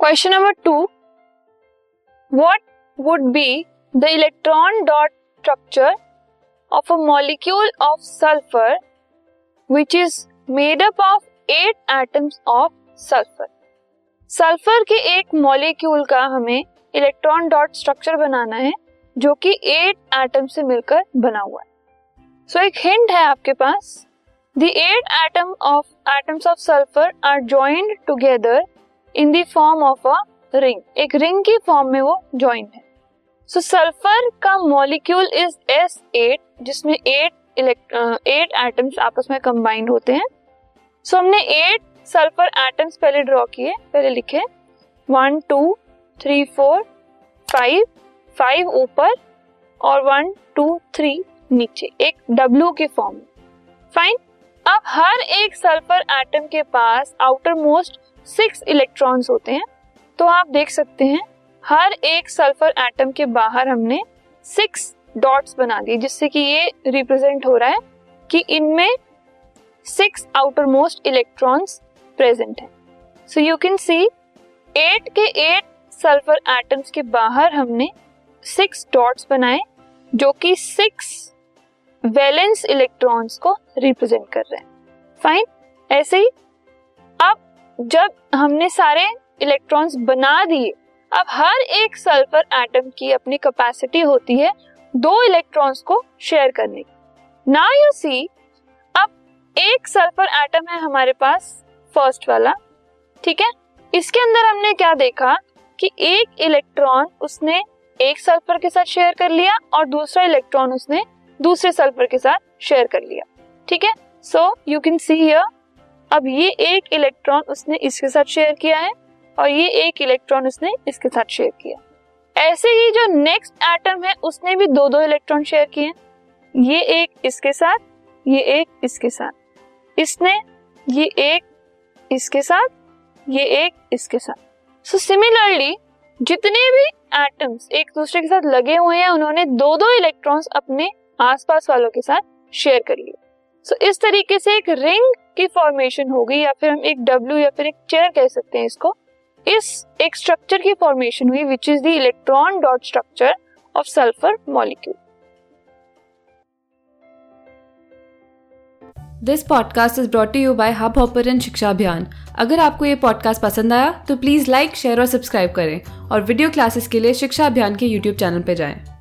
Question number two what would be the electron dot structure of a molecule of sulphur which is made up of eight atoms of sulphur sulphur के एक molecule का हमें electron dot structure बनाना है जो कि eight atom से मिलकर बना हुआ है। सो so, एक हिंट है आपके पास। The eight atom of atoms of sulphur are joint together in the form of a ring. एक रिंग की फॉर्म में वो ज्वाइंट है। सो सल्फ़र का मॉलिक्यूल इज़ एस एट जिसमें एट एट एटम्स आपस में कंबाइंड होते हैं। सो so, हमने एट सल्फ़र एटम्स पहले ड्रॉ किए पहले लिखे। One two three four five five ऊपर और वन टू थ्री नीचे। एक डब्ल्यू के फॉर्म फाइन अब हर एक सल्फ़र एटम के पास आउटर मोस्ट सिक्स इलेक्ट्रॉन्स होते हैं। तो आप देख सकते हैं, हर एक सल्फ़र एटम के बाहर हमने सिक्स डॉट्स बना दिए, जिससे कि ये रिप्रेजेंट हो रहा है कि इनमें six outer most electrons present है। So you can see eight के एट सल्फ़र एटम्स के बाहर हमने सिक्स डॉट्स बनाए, जो कि सिक्स वैलेंस इलेक्ट्रॉन्स को रिप्रेजेंट कर रहे हैं। फाइन ऐसे ही, अब जब हमने सारे इलेक्ट्रॉन्स बना दिए, अब हर एक सल्फ़र एटम की अपनी कैपेसिटी होती है दो इलेक्ट्रॉन्स को शेयर करने की। ना यू सी अब एक सल्फ़र एटम है हमारे पास फ़र्स्ट वाला, ठीक है? इसके अंदर हमने क्या देखा कि एक इलेक्ट्रॉन उसने एक सल्फ़र के साथ शेयर कर लिया और दूसरा इलेक्ट्रॉन उसने दूसरे सल्फ़र के साथ शेयर कर लिया, ठीक है? So you can see here अब ये एक इलेक्ट्रॉन उसने इसके साथ शेयर किया है और ये एक इलेक्ट्रॉन उसने इसके साथ शेयर किया ऐसे ही जो नेक्स्ट एटम है उसने भी दो दो इलेक्ट्रॉन शेयर किए ये एक इसके साथ ये एक इसके साथ। इसने ये एक इसके साथ ये एक इसके साथ। सो so, सिमिलरली जितने भी एटम्स एक दूसरे के साथ लगे हुए हैं उन्होंने दो दो इलेक्ट्रॉन्स अपने आसपास वालों के साथ शेयर कर लिए सो so, इस तरीके से एक रिंग की फॉर्मेशन होगी या फिर हम एक डब्ल्यू या फिर एक चेयर कह सकते हैं इसको। इस एक स्ट्रक्चर की फॉर्मेशन हुई which is the electron dot structure of sulphur molecule this podcast is brought you by Hubhopper शिक्षा अभियान अगर आपको ये पॉडकास्ट पसंद आया तो प्लीज़ लाइक शेयर और सब्सक्राइब करें। और वीडियो क्लासेस के लिए शिक्षा अभियान के यूट्यूब चैनल पर जाएँ।